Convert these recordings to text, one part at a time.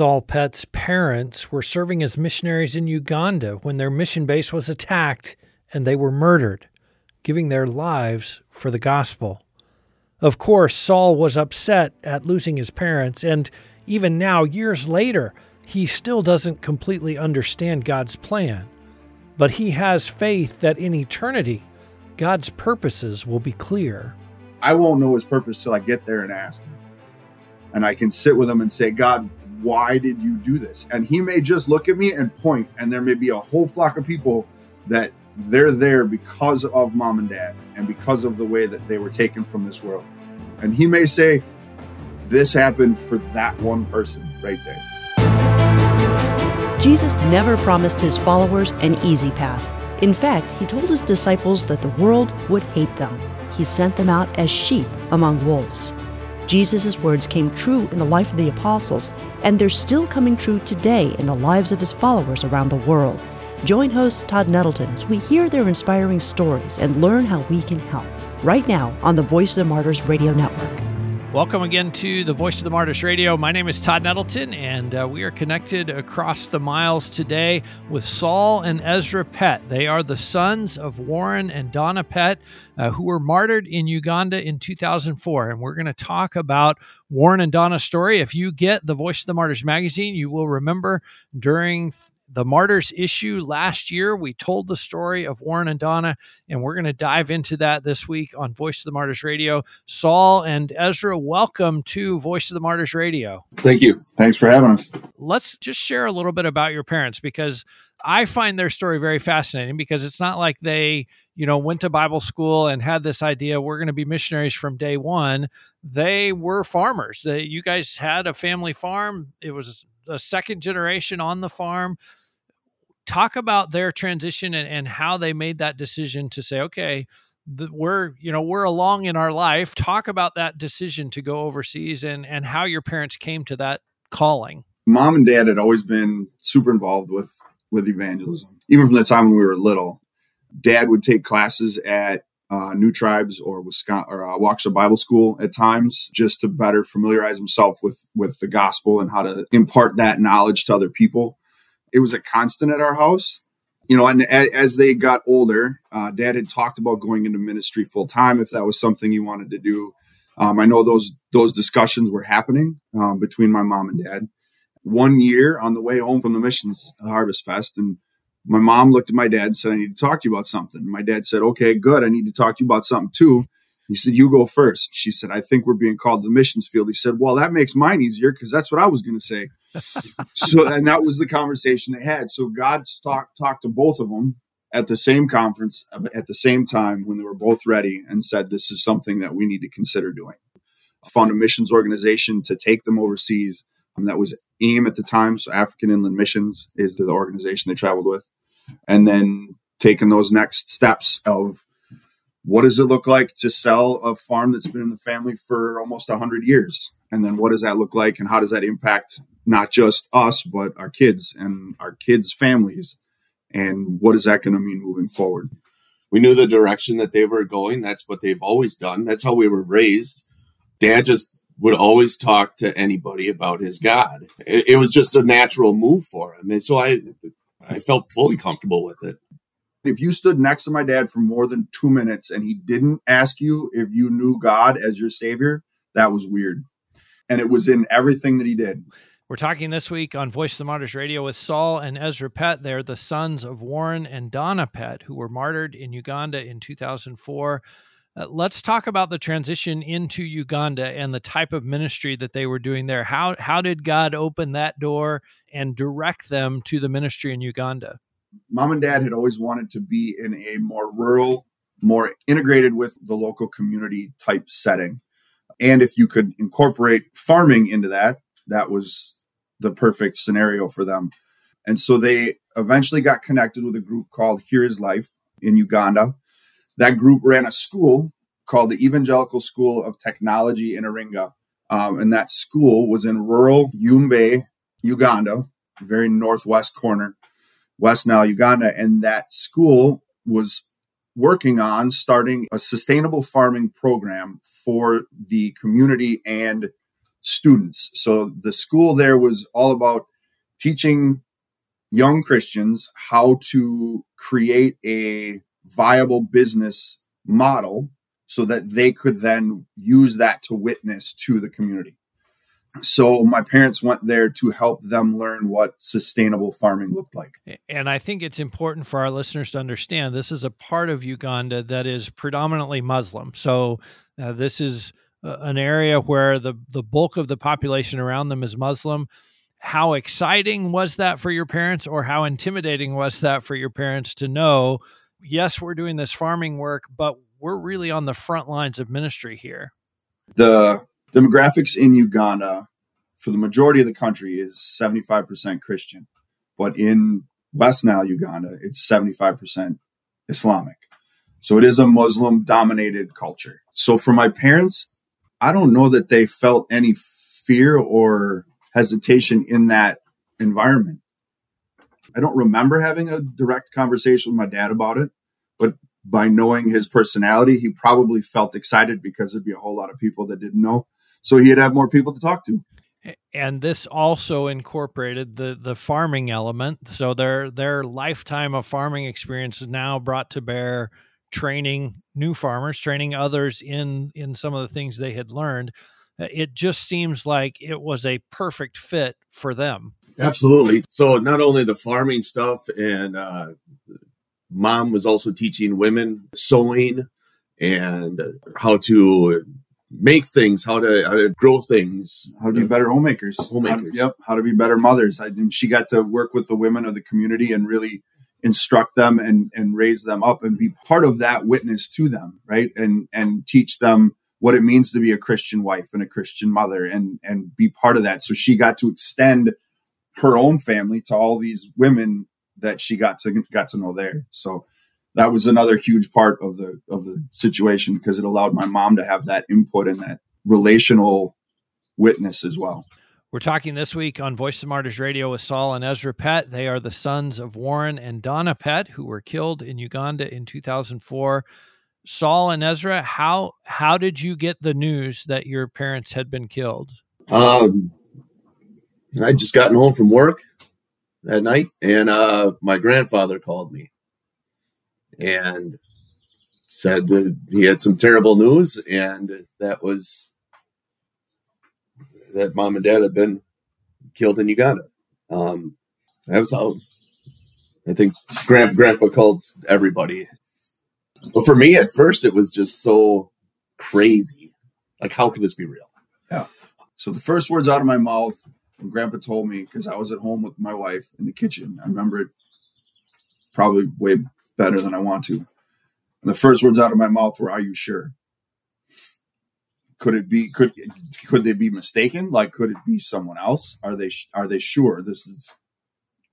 Saul Pett's parents were serving as missionaries in Uganda when their mission base was attacked and they were murdered, giving their lives for the gospel. Of course, Saul was upset at losing his parents, and even now, years later, he still doesn't completely understand God's plan. But he has faith that in eternity, God's purposes will be clear. I won't know his purpose till I get there and ask him. And I can sit with him and say, God, why did you do this? And he may just look at me and point, and there may be a whole flock of people that they're there because of mom and dad and because of the way that they were taken from this world. And he may say, This happened for that one person right there. Jesus never promised his followers an easy path. In fact, he told his disciples that the world would hate them. He sent them out as sheep among wolves. Jesus' words came true in the life of the apostles, and they're still coming true today in the lives of his followers around the world. Join host Todd Nettleton as we hear their inspiring stories and learn how we can help. Right now on the Voice of the Martyrs Radio Network. Welcome again to the Voice of the Martyrs Radio. My name is Todd Nettleton, and uh, we are connected across the miles today with Saul and Ezra Pett. They are the sons of Warren and Donna Pett, uh, who were martyred in Uganda in 2004. And we're going to talk about Warren and Donna's story. If you get the Voice of the Martyrs magazine, you will remember during the Martyrs issue last year. We told the story of Warren and Donna, and we're going to dive into that this week on Voice of the Martyrs Radio. Saul and Ezra, welcome to Voice of the Martyrs Radio. Thank you. Thanks for having us. Let's just share a little bit about your parents because I find their story very fascinating because it's not like they, you know, went to Bible school and had this idea we're going to be missionaries from day one. They were farmers. They, you guys had a family farm. It was a second generation on the farm talk about their transition and, and how they made that decision to say, okay, the, we're you know we're along in our life. Talk about that decision to go overseas and and how your parents came to that calling. Mom and dad had always been super involved with with evangelism, even from the time when we were little. Dad would take classes at uh, New Tribes or Wisconsin or uh, Waukesha Bible School at times, just to better familiarize himself with with the gospel and how to impart that knowledge to other people it was a constant at our house. You know and as they got older uh, dad had talked about going into ministry full time if that was something he wanted to do. Um, i know those those discussions were happening um, between my mom and dad. One year on the way home from the missions harvest fest and my mom looked at my dad and said i need to talk to you about something. My dad said okay good. I need to talk to you about something too he said you go first she said i think we're being called to the missions field he said well that makes mine easier because that's what i was going to say so and that was the conversation they had. So God talked talked to both of them at the same conference at the same time when they were both ready and said this is something that we need to consider doing. Found a missions organization to take them overseas. And that was AIM at the time. So African Inland Missions is the organization they traveled with. And then taking those next steps of what does it look like to sell a farm that's been in the family for almost 100 years and then what does that look like and how does that impact not just us, but our kids and our kids' families. And what is that going to mean moving forward? We knew the direction that they were going. That's what they've always done. That's how we were raised. Dad just would always talk to anybody about his God. It, it was just a natural move for him. And so I, I felt fully comfortable with it. If you stood next to my dad for more than two minutes and he didn't ask you if you knew God as your savior, that was weird. And it was in everything that he did. We're talking this week on Voice of the Martyrs Radio with Saul and Ezra Pett. They're the sons of Warren and Donna Pett, who were martyred in Uganda in 2004. Uh, let's talk about the transition into Uganda and the type of ministry that they were doing there. How how did God open that door and direct them to the ministry in Uganda? Mom and Dad had always wanted to be in a more rural, more integrated with the local community type setting. And if you could incorporate farming into that, that was the perfect scenario for them. And so they eventually got connected with a group called Here Is Life in Uganda. That group ran a school called the Evangelical School of Technology in Aringa. Um, and that school was in rural Yumbe, Uganda, very northwest corner, West Nile, Uganda. And that school was working on starting a sustainable farming program for the community and students. So the school there was all about teaching young Christians how to create a viable business model so that they could then use that to witness to the community. So my parents went there to help them learn what sustainable farming looked like. And I think it's important for our listeners to understand this is a part of Uganda that is predominantly Muslim. So uh, this is uh, an area where the the bulk of the population around them is Muslim. How exciting was that for your parents or how intimidating was that for your parents to know yes, we're doing this farming work, but we're really on the front lines of ministry here? The demographics in Uganda for the majority of the country is 75% Christian, but in West Nile, Uganda, it's 75% Islamic. So it is a Muslim dominated culture. So for my parents, I don't know that they felt any fear or hesitation in that environment. I don't remember having a direct conversation with my dad about it, but by knowing his personality, he probably felt excited because there'd be a whole lot of people that didn't know. So he'd have more people to talk to. And this also incorporated the the farming element. So their their lifetime of farming experience is now brought to bear training new farmers, training others in in some of the things they had learned. It just seems like it was a perfect fit for them. Absolutely. So not only the farming stuff and uh, mom was also teaching women sewing and how to make things, how to how to grow things, how to be better homemakers. Homemakers. How, yep. How to be better mothers. I, and she got to work with the women of the community and really instruct them and and raise them up and be part of that witness to them, right? And and teach them what it means to be a Christian wife and a Christian mother and and be part of that. So she got to extend her own family to all these women that she got to got to know there. So that was another huge part of the of the situation because it allowed my mom to have that input and that relational witness as well. We're talking this week on Voice of Martyrs Radio with Saul and Ezra Pett. They are the sons of Warren and Donna Pett, who were killed in Uganda in 2004. Saul and Ezra, how how did you get the news that your parents had been killed? Um, I'd just gotten home from work that night, and uh, my grandfather called me and said that he had some terrible news, and that was that mom and dad had been killed in Uganda. Um, that was how I think Grandpa, Grandpa called everybody. But for me, at first, it was just so crazy. Like, how could this be real? Yeah. So the first words out of my mouth when Grandpa told me, because I was at home with my wife in the kitchen, I remember it probably way better than I want to. And the first words out of my mouth were, "Are you sure?" Could it be? Could could they be mistaken? Like, could it be someone else? Are they are they sure this is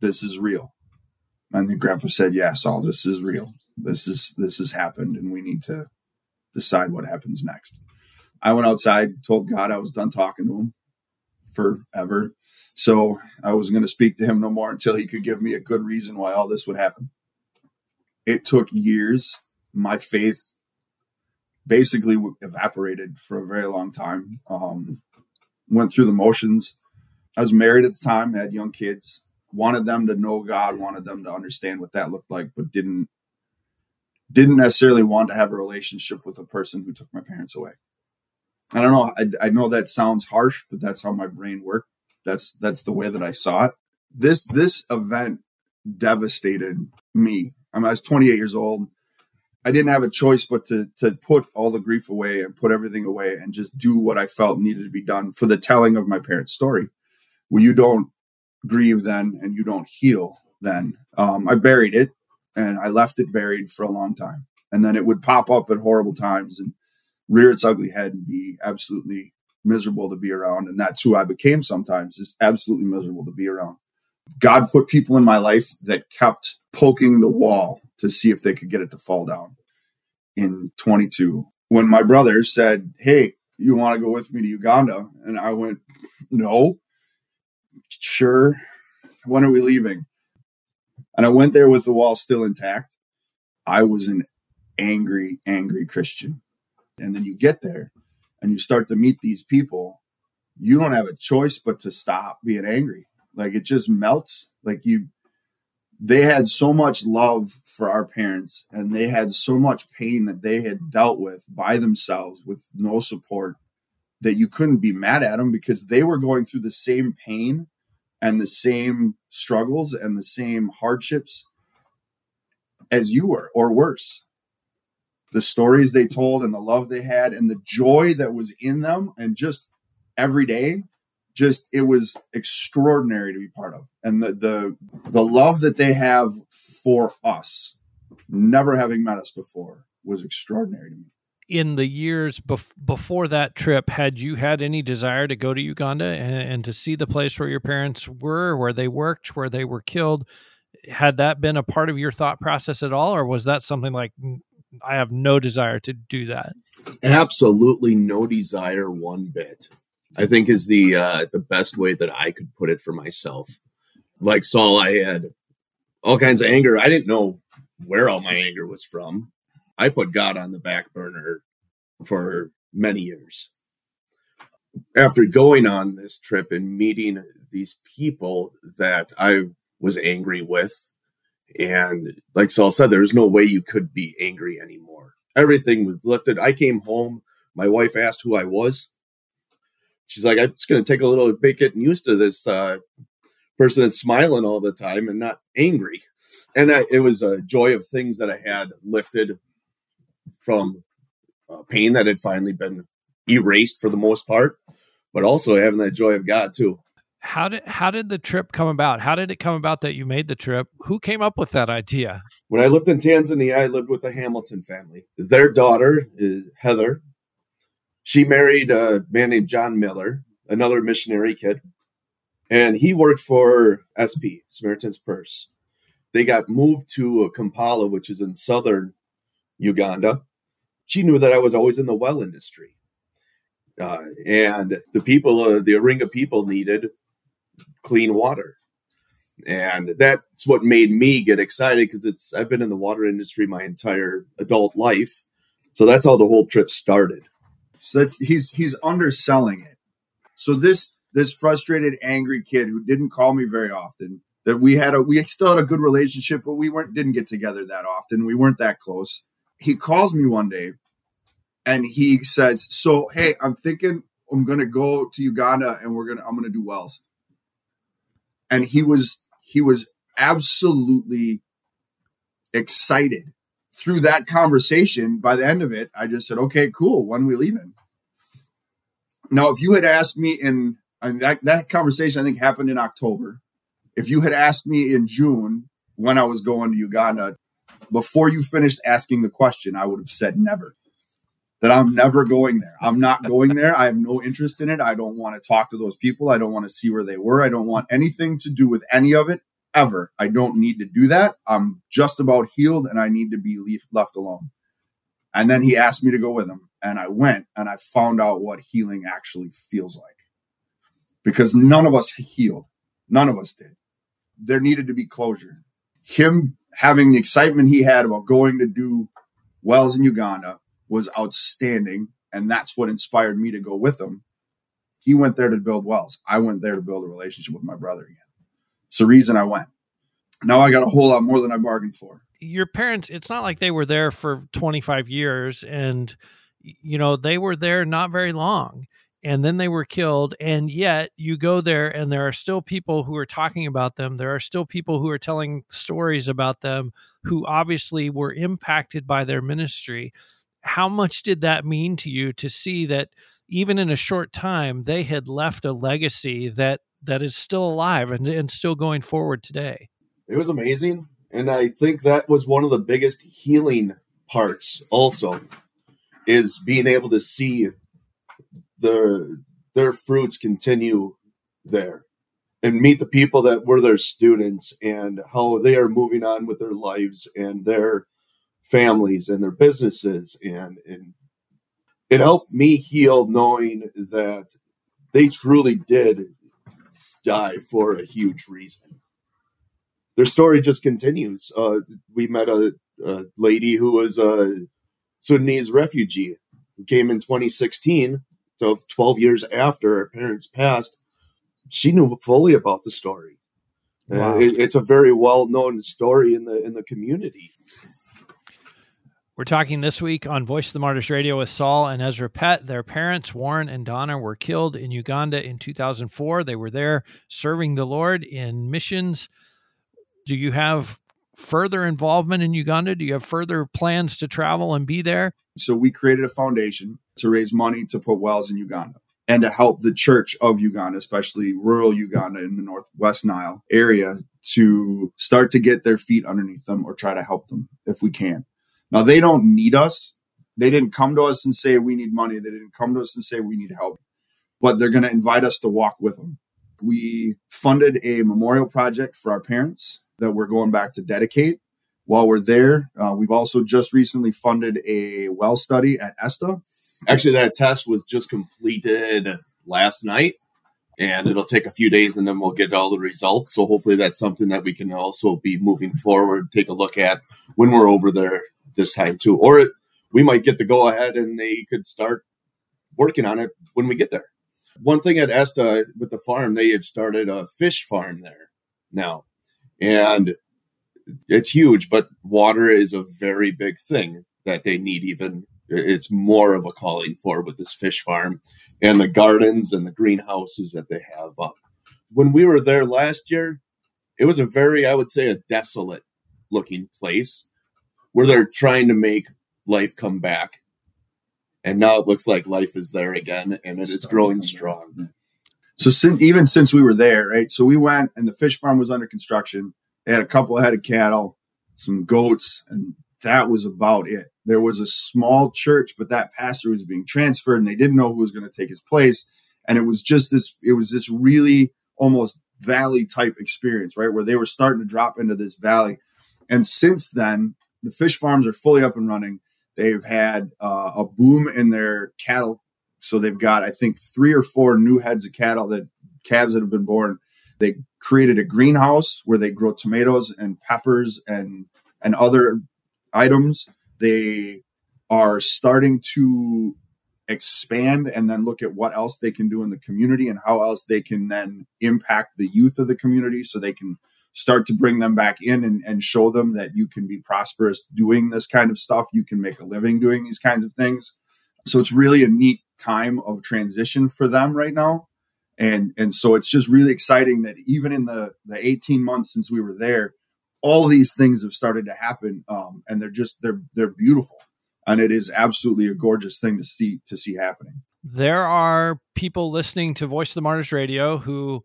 this is real? And then Grandpa said, "Yes, all this is real. This is this has happened, and we need to decide what happens next." I went outside, told God I was done talking to him forever. So I wasn't going to speak to him no more until he could give me a good reason why all this would happen. It took years. My faith basically evaporated for a very long time. Um, went through the motions. I was married at the time, had young kids, wanted them to know God, wanted them to understand what that looked like, but didn't didn't necessarily want to have a relationship with the person who took my parents away. I don't know. I, I know that sounds harsh, but that's how my brain worked. That's that's the way that I saw it. This this event devastated me. I, mean, I was 28 years old. I didn't have a choice but to to put all the grief away and put everything away and just do what I felt needed to be done for the telling of my parents' story. Well, you don't grieve then and you don't heal then. Um, I buried it and I left it buried for a long time, and then it would pop up at horrible times and rear its ugly head and be absolutely miserable to be around. And that's who I became sometimes, is absolutely miserable to be around. God put people in my life that kept poking the wall to see if they could get it to fall down. In 22, when my brother said, Hey, you want to go with me to Uganda? And I went, No, sure. When are we leaving? And I went there with the wall still intact. I was an angry, angry Christian. And then you get there and you start to meet these people you don't have a choice but to stop being angry. Like it just melts. Like you, they had so much love for our parents and they had so much pain that they had dealt with by themselves with no support that you couldn't be mad at them because they were going through the same pain and the same struggles and the same hardships as you were or worse the stories they told and the love they had and the joy that was in them and just every day just it was extraordinary to be part of and the the the love that they have for us never having met us before was extraordinary to me in the years bef- before that trip had you had any desire to go to uganda and, and to see the place where your parents were where they worked where they were killed had that been a part of your thought process at all or was that something like mm, I have no desire to do that. Absolutely no desire one bit. I think is the uh, the best way that I could put it for myself. Like Saul, I had all kinds of anger. I didn't know where all my anger was from. I put God on the back burner for many years. After going on this trip and meeting these people that I was angry with, and like Saul said, there was no way you could be angry anymore. Everything was lifted. I came home. My wife asked who I was. She's like, I'm just going to take a little bit getting used to this uh, person that's smiling all the time and not angry. And I, it was a joy of things that I had lifted from uh, pain that had finally been erased for the most part, but also having that joy of God too how did how did the trip come about? How did it come about that you made the trip? Who came up with that idea? When I lived in Tanzania, I lived with the Hamilton family. Their daughter Heather. She married a man named John Miller, another missionary kid, and he worked for SP Samaritan's Purse. They got moved to Kampala, which is in southern Uganda. She knew that I was always in the well industry. Uh, and the people, uh, the Aringa people needed clean water. And that's what made me get excited because it's I've been in the water industry my entire adult life. So that's how the whole trip started. So that's he's he's underselling it. So this this frustrated, angry kid who didn't call me very often, that we had a we still had a good relationship, but we weren't didn't get together that often. We weren't that close. He calls me one day and he says, So hey, I'm thinking I'm gonna go to Uganda and we're gonna I'm gonna do wells and he was he was absolutely excited through that conversation by the end of it i just said okay cool when we leaving now if you had asked me in that, that conversation i think happened in october if you had asked me in june when i was going to uganda before you finished asking the question i would have said never that I'm never going there. I'm not going there. I have no interest in it. I don't want to talk to those people. I don't want to see where they were. I don't want anything to do with any of it ever. I don't need to do that. I'm just about healed and I need to be left alone. And then he asked me to go with him and I went and I found out what healing actually feels like. Because none of us healed. None of us did. There needed to be closure. Him having the excitement he had about going to do wells in Uganda was outstanding. And that's what inspired me to go with him. He went there to build wells. I went there to build a relationship with my brother again. It's the reason I went. Now I got a whole lot more than I bargained for. Your parents, it's not like they were there for 25 years and, you know, they were there not very long and then they were killed and yet you go there and there are still people who are talking about them there are still people who are telling stories about them who obviously were impacted by their ministry. How much did that mean to you to see that even in a short time they had left a legacy that that is still alive and, and still going forward today? It was amazing and i think that was one of the biggest healing parts also is being able to see their their fruits continue there and meet the people that were their students and how they are moving on with their lives and their families and their businesses. And and it helped me heal knowing that they truly did die for a huge reason. Their story just continues. Uh, we met a, a, lady who was a sudanese refugee who came in 2016 So 12 years after her parents passed, she knew fully about the story. Uh, wow. Uh, it, it's a very well known story in the in the community. We're talking this week on Voice of the Martyrs Radio with Saul and Ezra Pett. Their parents, Warren and Donna, were killed in Uganda in 2004. They were there serving the Lord in missions. Do you have further involvement in Uganda? Do you have further plans to travel and be there? So, we created a foundation to raise money to put wells in Uganda and to help the church of Uganda, especially rural Uganda in the Northwest Nile area, to start to get their feet underneath them or try to help them if we can. Now they don't need us. They didn't come to us and say we need money. They didn't come to us and say we need help, but they're going to invite us to walk with them. We funded a memorial project for our parents that we're going back to dedicate. While we're there, uh, we've also just recently funded a well study at ESTA. Actually, that test was just completed last night and it'll take a few days and then we'll get all the results. So hopefully that's something that we can also be moving forward, take a look at when we're over there this time too. Or it, we might get the go ahead and they could start working on it when we get there. One thing at Esta with the farm, they have started a fish farm there now. And it's huge, but water is a very big thing that they need even it's more of a calling for with this fish farm and the gardens and the greenhouses that they have up. When we were there last year, it was a very, I would say, a desolate looking place where they're trying to make life come back. And now it looks like life is there again and it is growing strong. Mm-hmm. So since, even since we were there, right? So we went and the fish farm was under construction. They had a couple head of cattle, some goats, and that was about it. There was a small church, but that pastor was being transferred and they didn't know who was going to take his place. And it was just this, it was this really almost valley type experience, right? Where they were starting to drop into this valley. And since then, the fish farms are fully up and running. They've had uh, a boom in their cattle. So they've got, I think, three or four new heads of cattle that calves that have been born. They created a greenhouse where they grow tomatoes and peppers and and other items. They are starting to expand and then look at what else they can do in the community and how else they can then impact the youth of the community so they can start to bring them back in and, and show them that you can be prosperous doing this kind of stuff. You can make a living doing these kinds of things. So it's really a neat time of transition for them right now. And, and so it's just really exciting that even in the, the 18 months since we were there, all these things have started to happen. Um, and they're just, they're, they're beautiful. And it is absolutely a gorgeous thing to see, to see happening. There are people listening to Voice of the Martyrs Radio who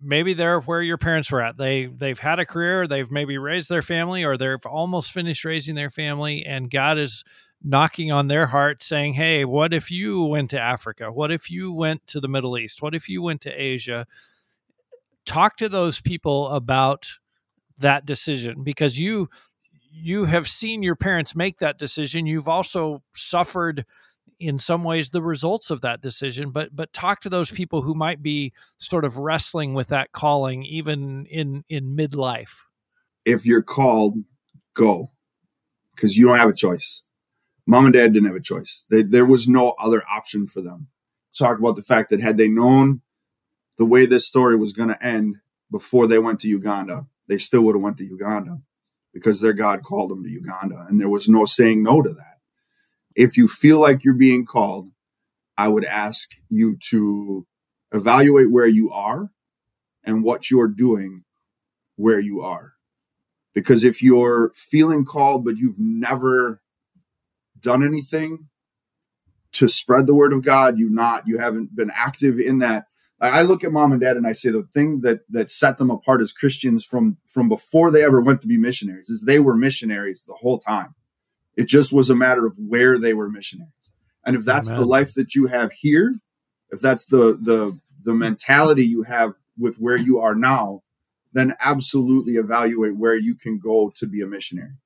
maybe they're where your parents were at. They they've had a career, they've maybe raised their family, or they've almost finished raising their family, and God is knocking on their heart saying, Hey, what if you went to Africa? What if you went to the Middle East? What if you went to Asia? Talk to those people about that decision because you you have seen your parents make that decision. You've also suffered in some ways the results of that decision but but talk to those people who might be sort of wrestling with that calling even in in midlife if you're called go because you don't have a choice mom and dad didn't have a choice. They, there was no other option for them. Talk about the fact that had they known the way this story was going to end before they went to uganda they still would have went to uganda because their god called them to uganda and there was no saying no to that. If you feel like you're being called, I would ask you to evaluate where you are and what you're doing where you are. Because if you're feeling called, but you've never done anything to spread the word of God, you not, you haven't been active in that. I look at mom and dad and I say the thing that that set them apart as Christians from from before they ever went to be missionaries is they were missionaries the whole time. It just was a matter of where they were missionaries. And if that's Amen. the life that you have here, if that's the the the mentality you have with where you are now, then absolutely evaluate where you can go to be a missionary.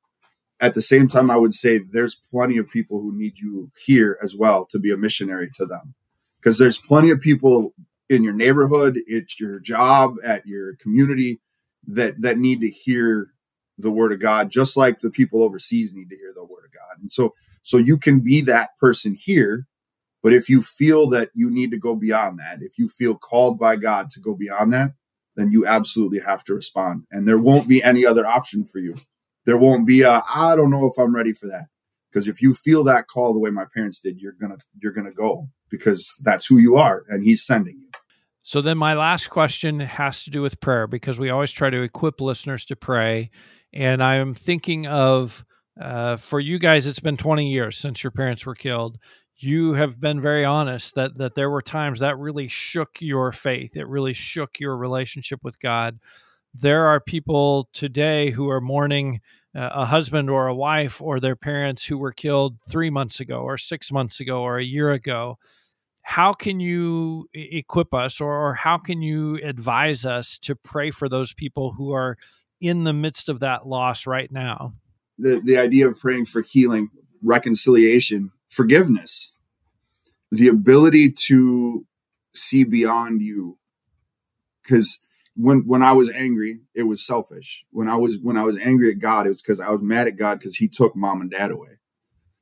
At the same time, I would say there's plenty of people who need you here as well to be a missionary to them. Because there's plenty of people in your neighborhood, it's your job, at your community that that need to hear the word of God, just like the people overseas need to hear the word of God. And so, so you can be that person here But if you feel that you need to go beyond that, if you feel called by God to go beyond that, then you absolutely have to respond. And there won't be any other option for you. There won't be a, I don't know if I'm ready for that. Because if you feel that call the way my parents did, you're gonna you're gonna go because that's who you are and he's sending you. So then my last question has to do with prayer because we always try to equip listeners to pray. And I'm thinking of uh, for you guys, it's been 20 years since your parents were killed you have been very honest that that there were times that really shook your faith it really shook your relationship with god there are people today who are mourning uh, a husband or a wife or their parents who were killed 3 months ago or 6 months ago or a year ago how can you equip us or, or how can you advise us to pray for those people who are in the midst of that loss right now the the idea of praying for healing reconciliation forgiveness, the ability to see beyond you. Because when when I was angry, it was selfish. When I was when I was angry at God, it was because I was mad at God because He took mom and dad away.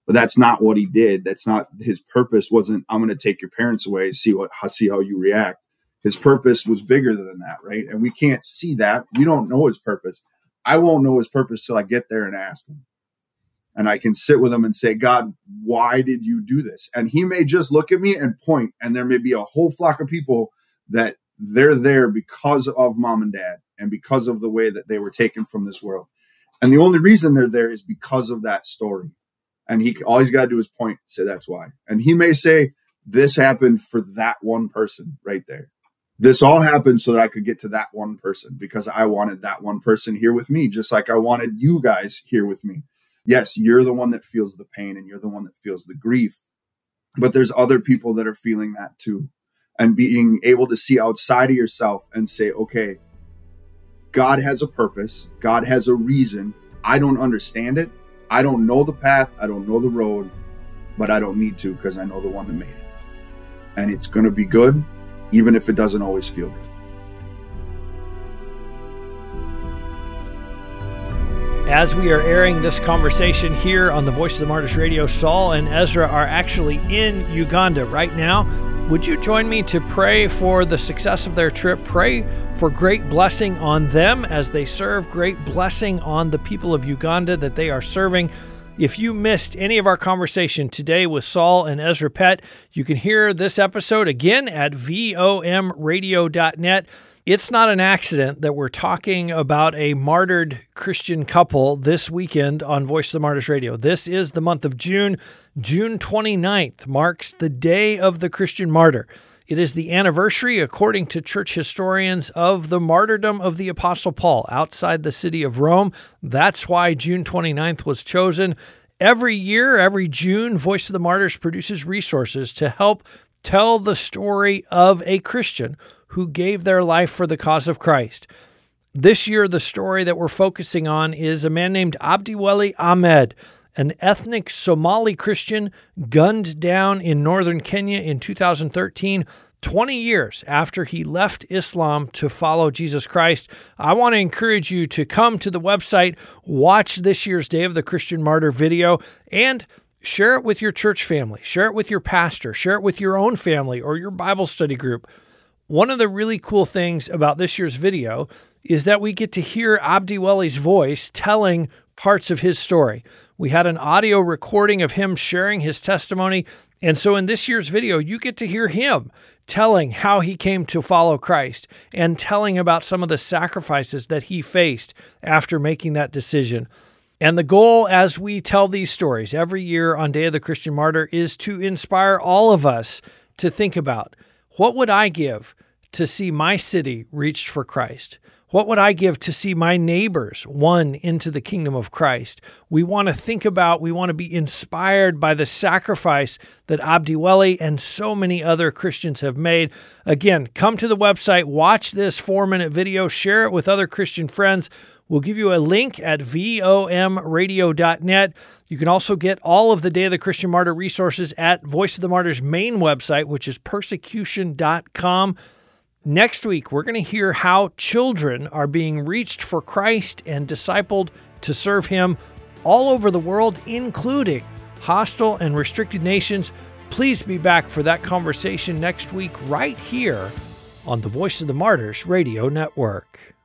But that's not what He did. That's not His purpose. Wasn't I'm going to take your parents away, see what see how you react. His purpose was bigger than that, right? And we can't see that. We don't know His purpose. I won't know His purpose till I get there and ask Him and I can sit with him and say, God, why did you do this? And he may just look at me and point, and there may be a whole flock of people that they're there because of mom and dad and because of the way that they were taken from this world. And the only reason they're there is because of that story. And he all he's got to do is point, say that's why. And he may say, This happened for that one person right there. This all happened so that I could get to that one person because I wanted that one person here with me, just like I wanted you guys here with me yes, you're the one that feels the pain and you're the one that feels the grief, but there's other people that are feeling that too. And being able to see outside of yourself and say, okay, God has a purpose, God has a reason. I don't understand it. I don't know the path, I don't know the road, but I don't need to because I know the one that made it. And it's going to be good, even if it doesn't always feel good. As we are airing this conversation here on the Voice of the Martyrs Radio, Saul and Ezra are actually in Uganda right now. Would you join me to pray for the success of their trip? Pray for great blessing on them as they serve, great blessing on the people of Uganda that they are serving. If you missed any of our conversation today with Saul and Ezra Pett, you can hear this episode again at vomradio.net. It's not an accident that we're talking about a martyred Christian couple this weekend on Voice of the Martyrs Radio. This is the month of June. June 29th marks the day of the Christian martyr. It is the anniversary, according to church historians, of the martyrdom of the Apostle Paul outside the city of Rome. That's why June 29th was chosen. Every year, every June, Voice of the Martyrs produces resources to help tell the story of a Christian who gave their life for the cause of Christ. This year, the story that we're focusing on is a man named Abdiweli Ahmed, an ethnic Somali Christian gunned down in northern Kenya in 2013. 20 years after he left Islam to follow Jesus Christ. I want to encourage you to come to the website, watch this year's Day of the Christian Martyr video, and share it with your church family, share it with your pastor, share it with your own family or your Bible study group. One of the really cool things about this year's video is that we get to hear Abdiweli's voice telling parts of his story. We had an audio recording of him sharing his testimony. And so in this year's video, you get to hear him telling how he came to follow Christ and telling about some of the sacrifices that he faced after making that decision. And the goal as we tell these stories every year on Day of the Christian Martyr is to inspire all of us to think about what would I give to see my city reached for Christ? What would I give to see my neighbors won into the kingdom of Christ? We want to think about, we want to be inspired by the sacrifice that Abdiweli and so many other Christians have made. Again, come to the website, watch this four minute video, share it with other Christian friends. We'll give you a link at vomradio.net. You can also get all of the Day of the Christian Martyr resources at Voice of the Martyr's main website, which is persecution.com. Next week, we're going to hear how children are being reached for Christ and discipled to serve Him all over the world, including hostile and restricted nations Please be back for that conversation next week, right here on the Voice of the Martyrs Radio Network.